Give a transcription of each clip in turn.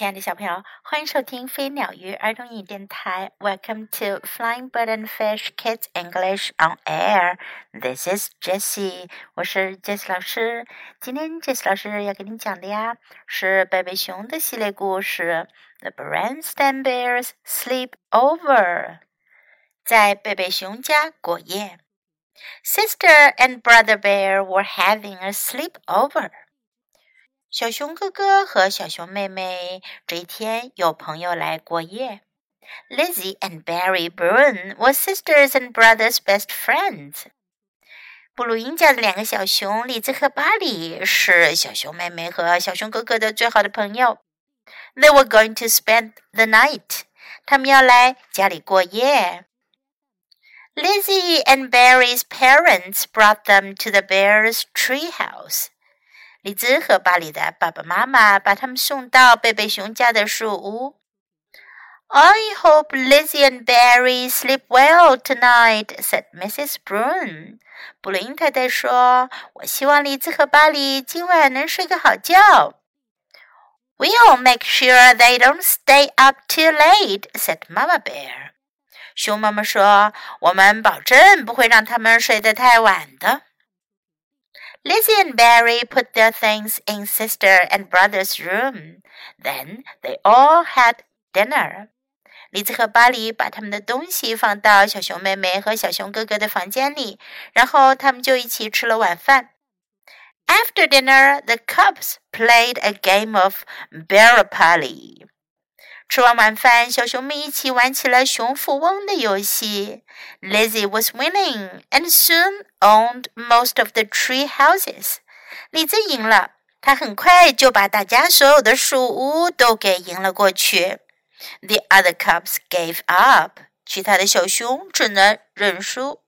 亲爱的小朋友，欢迎收听飞鸟鱼儿童英语电台。Welcome to Flying Bird and Fish Kids English on Air. This is Jessie，我是 Jessie 老师。今天 Jessie 老师要给你讲的呀，是贝贝熊的系列故事《The Berenstain Bears Sleep Over》。在贝贝熊家过夜。Sister and brother bear were having a sleepover. 小熊哥哥和小熊妹妹这一天有朋友来过夜。Lizzie and Barry Bruin were sisters and brothers' best friends. 布鲁因家的两个小熊李兹和巴里是小熊妹妹和小熊哥哥的最好的朋友。They were going to spend the night. 他们要来家里过夜。Lizzie and Barry's parents brought them to the bear's treehouse. 李兹和巴里的爸爸妈妈把他们送到贝贝熊家的树屋。I hope Lizzie and Barry sleep well tonight," said Mrs. Broom. 布林太太说：“我希望李兹和巴里今晚能睡个好觉。” We'll make sure they don't stay up too late," said Mama Bear. 熊妈妈说：“我们保证不会让他们睡得太晚的。” Lizzie and Barry put their things in sister and brother's room. Then they all had dinner. 丽兹和巴里把他们的东西放到小熊妹妹和小熊哥哥的房间里，然后他们就一起吃了晚饭。After dinner, the cubs played a game of Bear Pally. 吃完晚饭，小熊们一起玩起了熊富翁的游戏。Lizzie was winning and soon owned most of the tree houses。李子赢了，她很快就把大家所有的树屋都给赢了过去。The other cubs gave up。其他的小熊只能认输。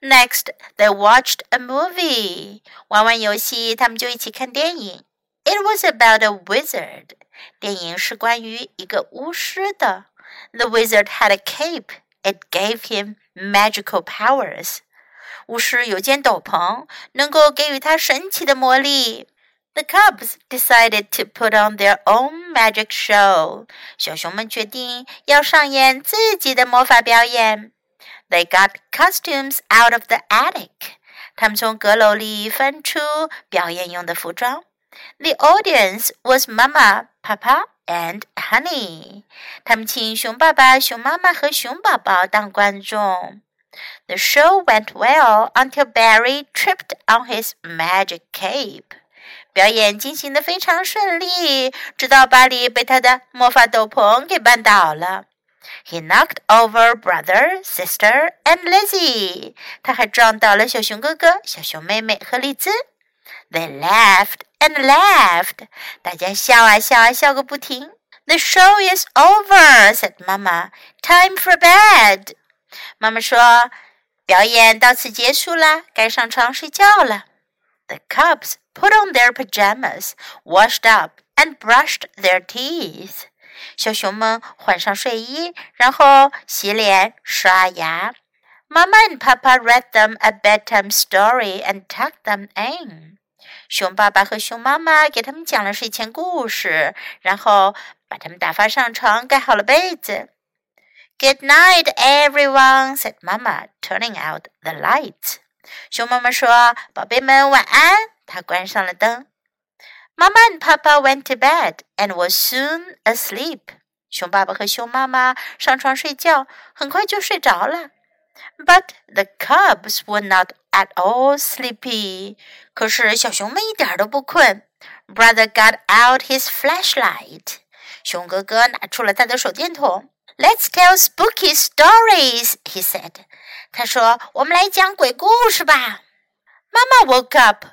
Next, they watched a movie。玩完游戏，他们就一起看电影。It was about a wizard。电影是关于一个巫师的。The wizard had a cape. It gave him magical powers. 巫师有件斗篷，能够给予他神奇的魔力。The cubs decided to put on their own magic show. 小熊们决定要上演自己的魔法表演。They got costumes out of the attic. 他们从阁楼里翻出表演用的服装。 The audience was Mama, Papa, and Honey. 他们请熊爸爸、熊妈妈和熊宝宝当观众。The show went well until Barry tripped on his magic cape. 表演进行的非常顺利，直到巴里被他的魔法斗篷给绊倒了。He knocked over brother, sister, and Lizzie. 他还撞倒了小熊哥哥、小熊妹妹和丽兹。 they laughed and laughed. 大家笑啊笑啊笑个不停。The show is over," said Mama. "Time for bed." 妈妈说，表演到此结束啦，该上床睡觉了。The cubs put on their pajamas, washed up, and brushed their teeth. 小熊们换上睡衣，然后洗脸、刷牙。Mama and Papa read them a bedtime story and tucked them in. 熊爸爸和熊妈妈给他们讲了睡前故事，然后把他们打发上床，盖好了被子。Good night, everyone," said Mama, turning out the light. 熊妈妈说：“宝贝们，晚安。”她关上了灯。Mama and Papa went to bed and were soon asleep. 熊爸爸和熊妈妈上床睡觉，很快就睡着了。But the cubs were not at all sleepy. 可是小熊们一点都不困。Brother got out his flashlight. 熊哥哥拿出了他的手电筒。Let's tell spooky stories, he said. 他说：“我们来讲鬼故事吧。” Mama woke up.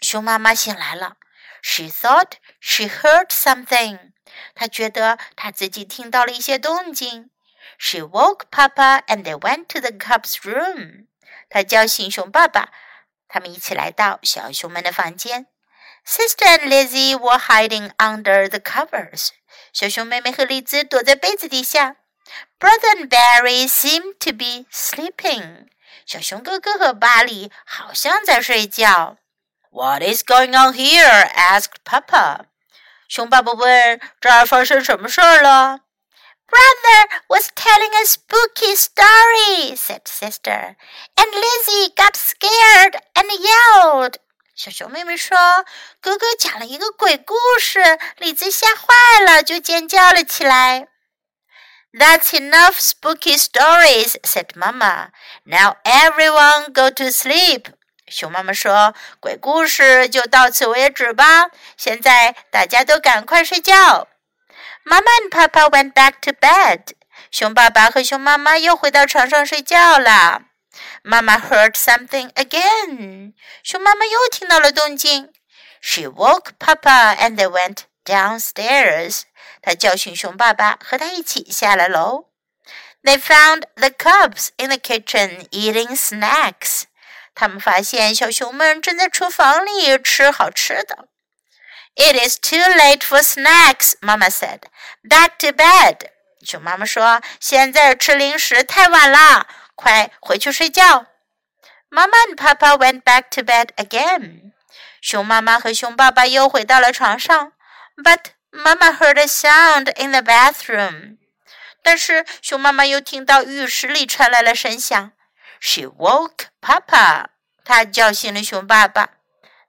熊妈妈醒来了。She thought she heard something. 她觉得她自己听到了一些动静。 She woke Papa and they went to the cub's room. 她叫醒熊爸爸，他们一起来到小熊们的房间。Sister and Lizzie were hiding under the covers. 小熊妹妹和丽兹躲在被子底下。Brother and Barry seemed to be sleeping. 小熊哥哥和巴里好像在睡觉。What is going on here? asked Papa. 熊爸爸问：“这儿发生什么事儿了？” ？” Brother was telling a spooky story, said sister, and Lizzie got scared and yelled. 小熊妹妹说：“哥哥讲了一个鬼故事，李子吓坏了，就尖叫了起来。” That's enough spooky stories, said Mama. Now everyone go to sleep. 熊妈妈说：“鬼故事就到此为止吧，现在大家都赶快睡觉。” Mama and Papa went back to bed. 熊爸爸和熊妈妈又回到床上睡觉了。Mama heard something again. 熊妈妈又听到了动静。She woke Papa and they went downstairs. 她叫醒熊爸爸，和他一起下了楼。They found the cubs in the kitchen eating snacks. 他们发现小熊们正在厨房里吃好吃的。 It is too late for snacks, Mama said. Back to bed. 熊妈妈说：“现在吃零食太晚了，快回去睡觉。” Mama and Papa went back to bed again. 熊妈妈和熊爸爸又回到了床上。But Mama heard a sound in the bathroom. 但是熊妈妈又听到浴室里传来了声响。She woke Papa. 她叫醒了熊爸爸。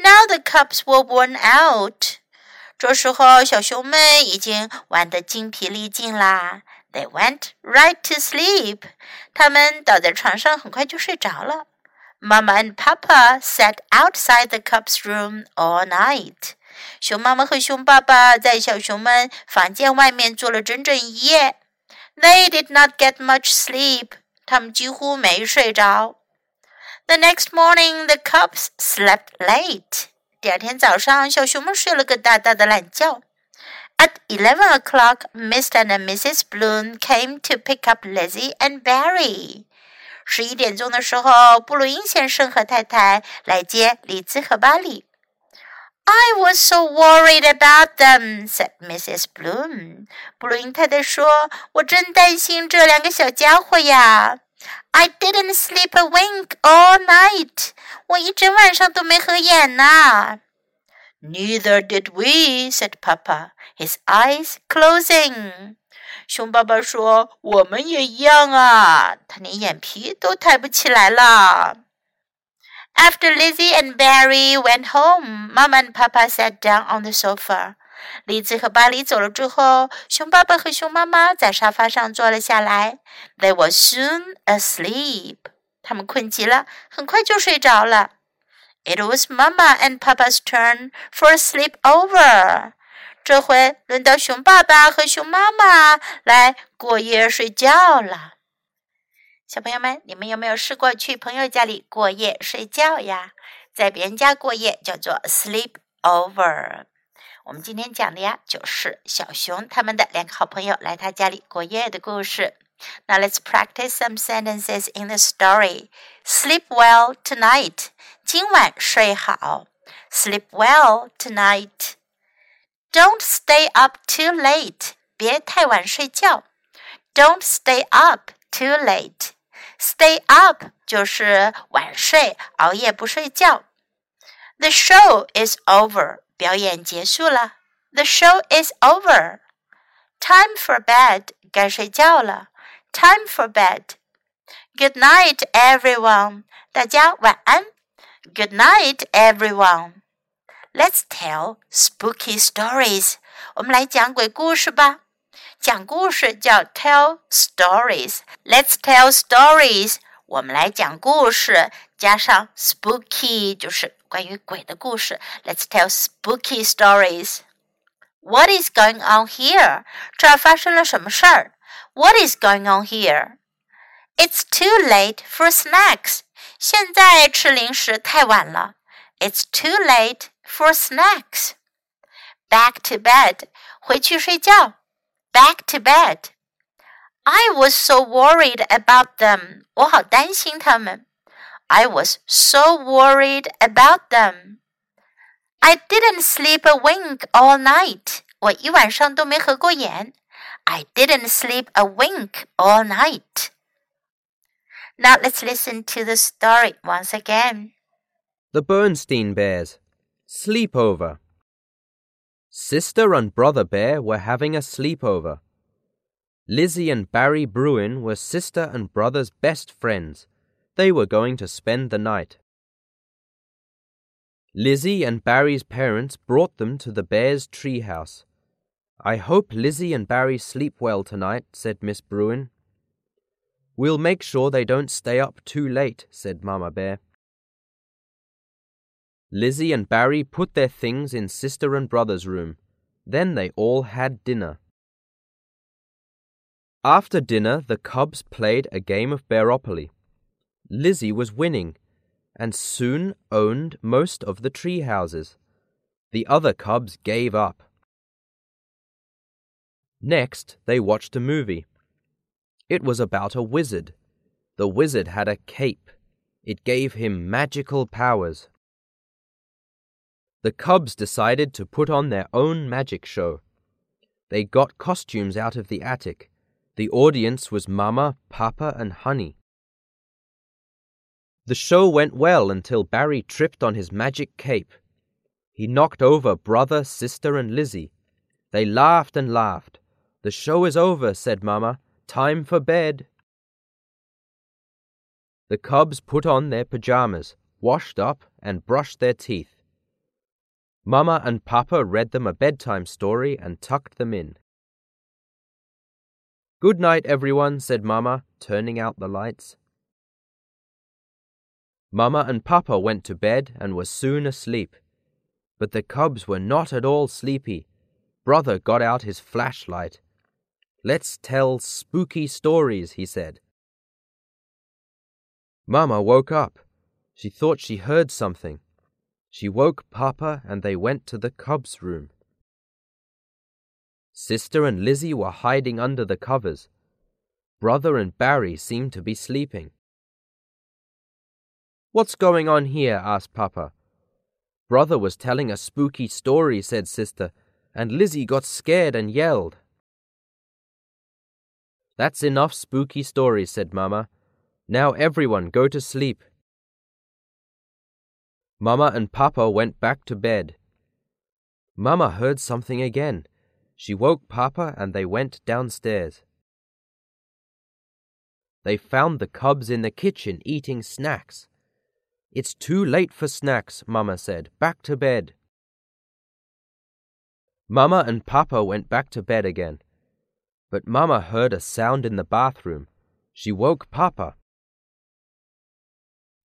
Now the cubs were worn out. 这时候，小熊们已经玩得精疲力尽啦。They went right to sleep. 他们倒在床上，很快就睡着了。Mama and Papa sat outside the cubs' room all night. 熊妈妈和熊爸爸在小熊们房间外面坐了整整一夜。They did not get much sleep. 他们几乎没睡着。 the next morning, the cubs slept late. 第二天早上，小熊们睡了个大大的懒觉。At eleven o'clock, Mr. and Mrs. Bruin came to pick up Lizzie and Barry. 十一点钟的时候，布鲁因先生和太太来接里兹和巴里。I was so worried about them," said Mrs. Bruin. 布鲁因太太说：“我真担心这两个小家伙呀。” I didn't sleep a wink all night. 我一整晚上都没合眼呐。Neither did we, said Papa, his eyes closing. 熊爸爸说：“我们也一样啊，他连眼皮都抬不起来了。” After Lizzie and Barry went home, Mama and Papa sat down on the sofa. 李子和巴黎走了之后，熊爸爸和熊妈妈在沙发上坐了下来。They were soon asleep. 他们困极了，很快就睡着了。It was Mama and Papa's turn for a sleepover. 这回轮到熊爸爸和熊妈妈来过夜睡觉了。小朋友们，你们有没有试过去朋友家里过夜睡觉呀？在别人家过夜叫做 sleep over。我们今天讲的呀，就是小熊他们的两个好朋友来他家里过夜的故事。Now let's practice some sentences in the story. Sleep well tonight. 今晚睡好。Sleep well tonight. Don't stay up too late. 别太晚睡觉。Don't stay up too late. Stay up 就是晚睡，熬夜不睡觉。The show is over. 表演结束了，The show is over. Time for bed，该睡觉了。Time for bed. Good night, everyone. 大家晚安。Good night, everyone. Let's tell spooky stories. 我们来讲鬼故事吧。讲故事叫 tell stories. Let's tell stories. 我们来讲故事， 加上 spooky 就是关于鬼的故事。Let's tell spooky stories. What is going on here? 这儿发生了什么事儿？What is going on here? It's too late for snacks. 现在吃零食太晚了。It's too late for snacks. back to bed. 回去睡觉。Back to bed. I was so worried about them. 我好担心他们。 I was so worried about them. I didn't sleep a wink all night. 我一晚上都没合过眼。I didn't sleep a wink all night. Now let's listen to the story once again. The Berenstain Bears Sleepover. Sister and brother bear were having a sleepover. Lizzie and Barry Bruin were sister and brother's best friends. They were going to spend the night. Lizzie and Barry's parents brought them to the bear's treehouse. I hope Lizzie and Barry sleep well tonight, said Miss Bruin. We'll make sure they don't stay up too late, said Mamma Bear. Lizzie and Barry put their things in sister and brother's room. Then they all had dinner. After dinner, the cubs played a game of Bearopoly. Lizzie was winning, and soon owned most of the tree houses. The other cubs gave up. Next, they watched a movie. It was about a wizard. The wizard had a cape. It gave him magical powers. The cubs decided to put on their own magic show. They got costumes out of the attic. The audience was Mama, Papa, and Honey. The show went well until Barry tripped on his magic cape. He knocked over brother, sister, and Lizzie. They laughed and laughed. The show is over, said Mama. Time for bed. The cubs put on their pajamas, washed up, and brushed their teeth. Mama and Papa read them a bedtime story and tucked them in. Good night, everyone, said Mama, turning out the lights. Mama and Papa went to bed and were soon asleep. But the cubs were not at all sleepy. Brother got out his flashlight. Let's tell spooky stories, he said. Mama woke up. She thought she heard something. She woke Papa and they went to the cubs' room. Sister and Lizzie were hiding under the covers. Brother and Barry seemed to be sleeping. What's going on here? asked Papa. Brother was telling a spooky story, said Sister, and Lizzie got scared and yelled. That's enough spooky stories, said Mamma. Now everyone go to sleep. Mamma and Papa went back to bed. Mamma heard something again. She woke Papa and they went downstairs. They found the cubs in the kitchen eating snacks. It's too late for snacks, Mamma said. Back to bed. Mamma and Papa went back to bed again. But Mamma heard a sound in the bathroom. She woke Papa.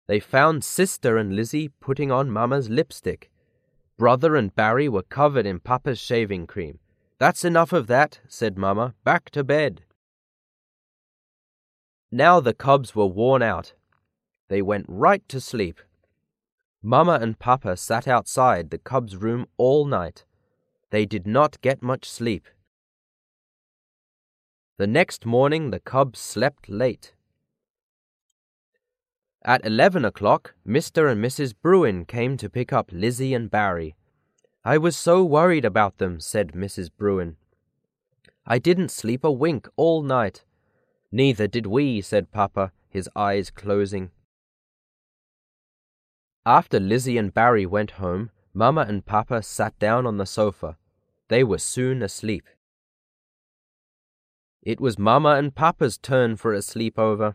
They found Sister and Lizzie putting on Mamma's lipstick. Brother and Barry were covered in Papa's shaving cream. That's enough of that, said Mamma. Back to bed. Now the cubs were worn out. They went right to sleep. Mamma and Papa sat outside the cubs' room all night. They did not get much sleep. The next morning the cubs slept late. At eleven o'clock, Mr. and Mrs. Bruin came to pick up Lizzie and Barry. I was so worried about them, said Mrs. Bruin. I didn't sleep a wink all night. Neither did we, said Papa, his eyes closing. After Lizzie and Barry went home, Mamma and Papa sat down on the sofa. They were soon asleep. It was Mamma and Papa's turn for a sleepover.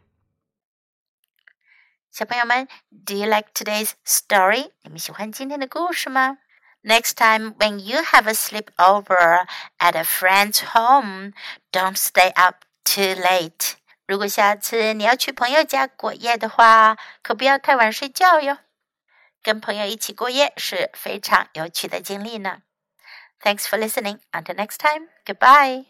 小朋友们，Do you like today's story？你们喜欢今天的故事吗？Next time when you have a sleepover at a friend's home, don't stay up too late. 如果下次你要去朋友家过夜的话，可不要太晚睡觉哟。 跟朋友一起过夜是非常有趣的经历呢。Thanks for listening. Until next time. Goodbye.